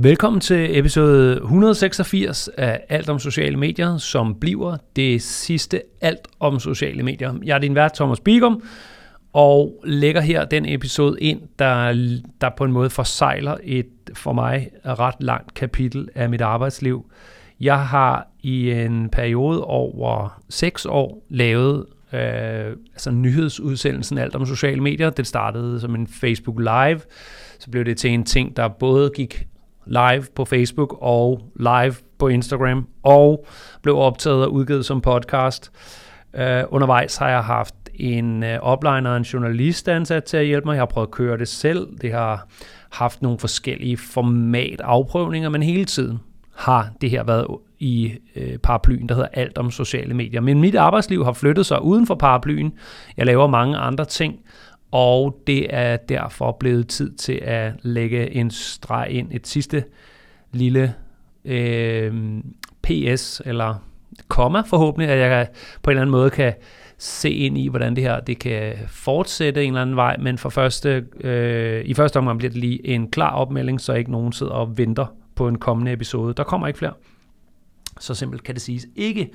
Velkommen til episode 186 af Alt om sociale medier, som bliver det sidste Alt om sociale medier. Jeg er din vært, Thomas Bigum, og lægger her den episode ind, der, der på en måde forsejler et for mig ret langt kapitel af mit arbejdsliv. Jeg har i en periode over 6 år lavet øh, altså nyhedsudsendelsen Alt om sociale medier. Det startede som en Facebook Live, så blev det til en ting, der både gik live på Facebook og live på Instagram, og blev optaget og udgivet som podcast. Uh, undervejs har jeg haft en uh, opliner og en journalist ansat til at hjælpe mig. Jeg har prøvet at køre det selv. Det har haft nogle forskellige format afprøvninger, men hele tiden har det her været i øh, paraplyen, der hedder alt om sociale medier. Men mit arbejdsliv har flyttet sig uden for paraplyen. Jeg laver mange andre ting, og det er derfor blevet tid til at lægge en streg ind, et sidste lille øh, PS, eller komma forhåbentlig, at jeg på en eller anden måde kan se ind i, hvordan det her det kan fortsætte en eller anden vej, men for første, øh, i første omgang bliver det lige en klar opmelding, så ikke nogen sidder og venter på en kommende episode. Der kommer ikke flere. Så simpelt kan det siges ikke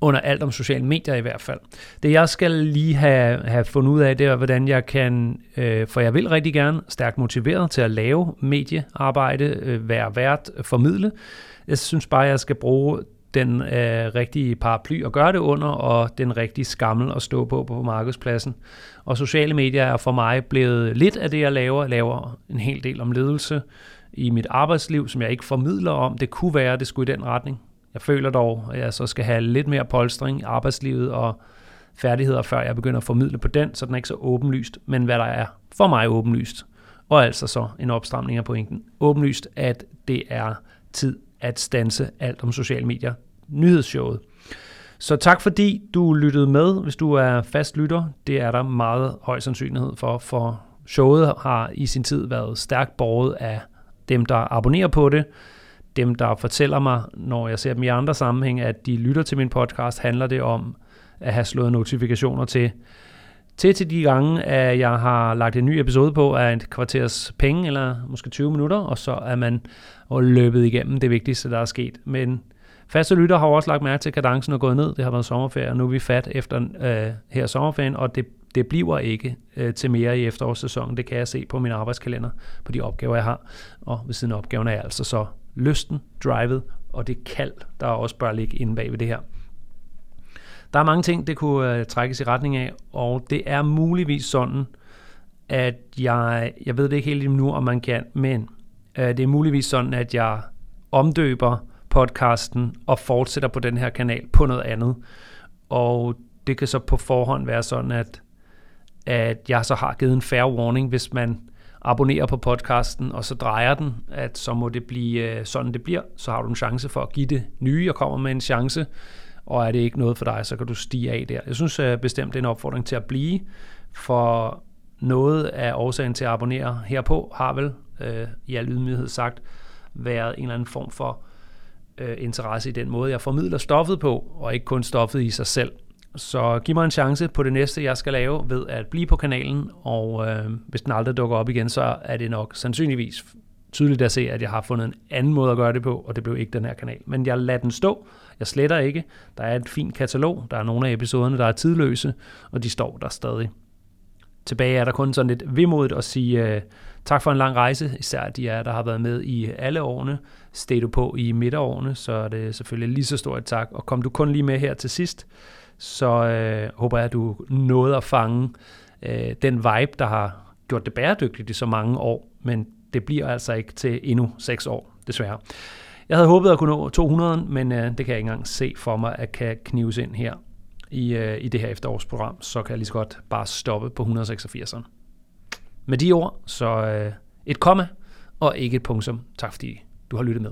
under alt om sociale medier i hvert fald. Det jeg skal lige have, have fundet ud af, det er, hvordan jeg kan, øh, for jeg vil rigtig gerne stærkt motiveret til at lave mediearbejde, øh, være vært, formidle. Jeg synes bare, jeg skal bruge den øh, rigtige paraply og gøre det under, og den rigtige skammel at stå på på markedspladsen. Og sociale medier er for mig blevet lidt af det, jeg laver. Jeg laver en hel del om ledelse i mit arbejdsliv, som jeg ikke formidler om. Det kunne være, at det skulle i den retning. Jeg føler dog, at jeg så skal have lidt mere polstring i arbejdslivet og færdigheder, før jeg begynder at formidle på den, så den er ikke så åbenlyst, men hvad der er for mig åbenlyst. Og altså så en opstramning af pointen. Åbenlyst, at det er tid at stanse alt om sociale medier. Nyhedsshowet. Så tak fordi du lyttede med, hvis du er fast lytter. Det er der meget høj sandsynlighed for, for showet har i sin tid været stærkt borget af dem, der abonnerer på det, dem, der fortæller mig, når jeg ser dem i andre sammenhæng, at de lytter til min podcast, handler det om at have slået notifikationer til. Til til de gange, at jeg har lagt en ny episode på af et kvarters penge, eller måske 20 minutter, og så er man løbet igennem det vigtigste, der er sket. Men faste lytter har også lagt mærke til, at kadencen er gået ned. Det har været sommerferie, og nu er vi fat efter øh, her sommerferien, og det, det bliver ikke øh, til mere i efterårssæsonen. Det kan jeg se på min arbejdskalender, på de opgaver, jeg har. Og ved siden af opgaverne er jeg altså så lysten, drivet og det kald, der også bør ligge inde bag ved det her. Der er mange ting, det kunne øh, trækkes i retning af, og det er muligvis sådan, at jeg, jeg ved det ikke helt nu, om man kan, men øh, det er muligvis sådan, at jeg omdøber podcasten og fortsætter på den her kanal på noget andet. Og det kan så på forhånd være sådan, at, at jeg så har givet en fair warning, hvis man abonnerer på podcasten, og så drejer den, at så må det blive øh, sådan, det bliver. Så har du en chance for at give det nye, og kommer med en chance. Og er det ikke noget for dig, så kan du stige af der. Jeg synes øh, bestemt, det er en opfordring til at blive, for noget af årsagen til at abonnere herpå har vel øh, i al ydmyghed sagt været en eller anden form for øh, interesse i den måde, jeg formidler stoffet på, og ikke kun stoffet i sig selv. Så giv mig en chance på det næste, jeg skal lave ved at blive på kanalen, og øh, hvis den aldrig dukker op igen, så er det nok sandsynligvis tydeligt at se, at jeg har fundet en anden måde at gøre det på, og det blev ikke den her kanal. Men jeg lader den stå. Jeg sletter ikke. Der er et fint katalog. Der er nogle af episoderne, der er tidløse, og de står der stadig. Tilbage er der kun sådan lidt vemodigt at sige uh, tak for en lang rejse, især de jer, der har været med i alle årene. Steg du på i midterårene, så er det selvfølgelig lige så stort tak. Og kom du kun lige med her til sidst, så øh, håber jeg, at du nåede at fange øh, den vibe, der har gjort det bæredygtigt i så mange år, men det bliver altså ikke til endnu seks år, desværre. Jeg havde håbet at kunne nå 200, men øh, det kan jeg ikke engang se for mig, at kan knives ind her i, øh, i det her efterårsprogram, så kan jeg lige så godt bare stoppe på 186'eren. Med de ord, så øh, et komma og ikke et punktum. Tak fordi du har lyttet med.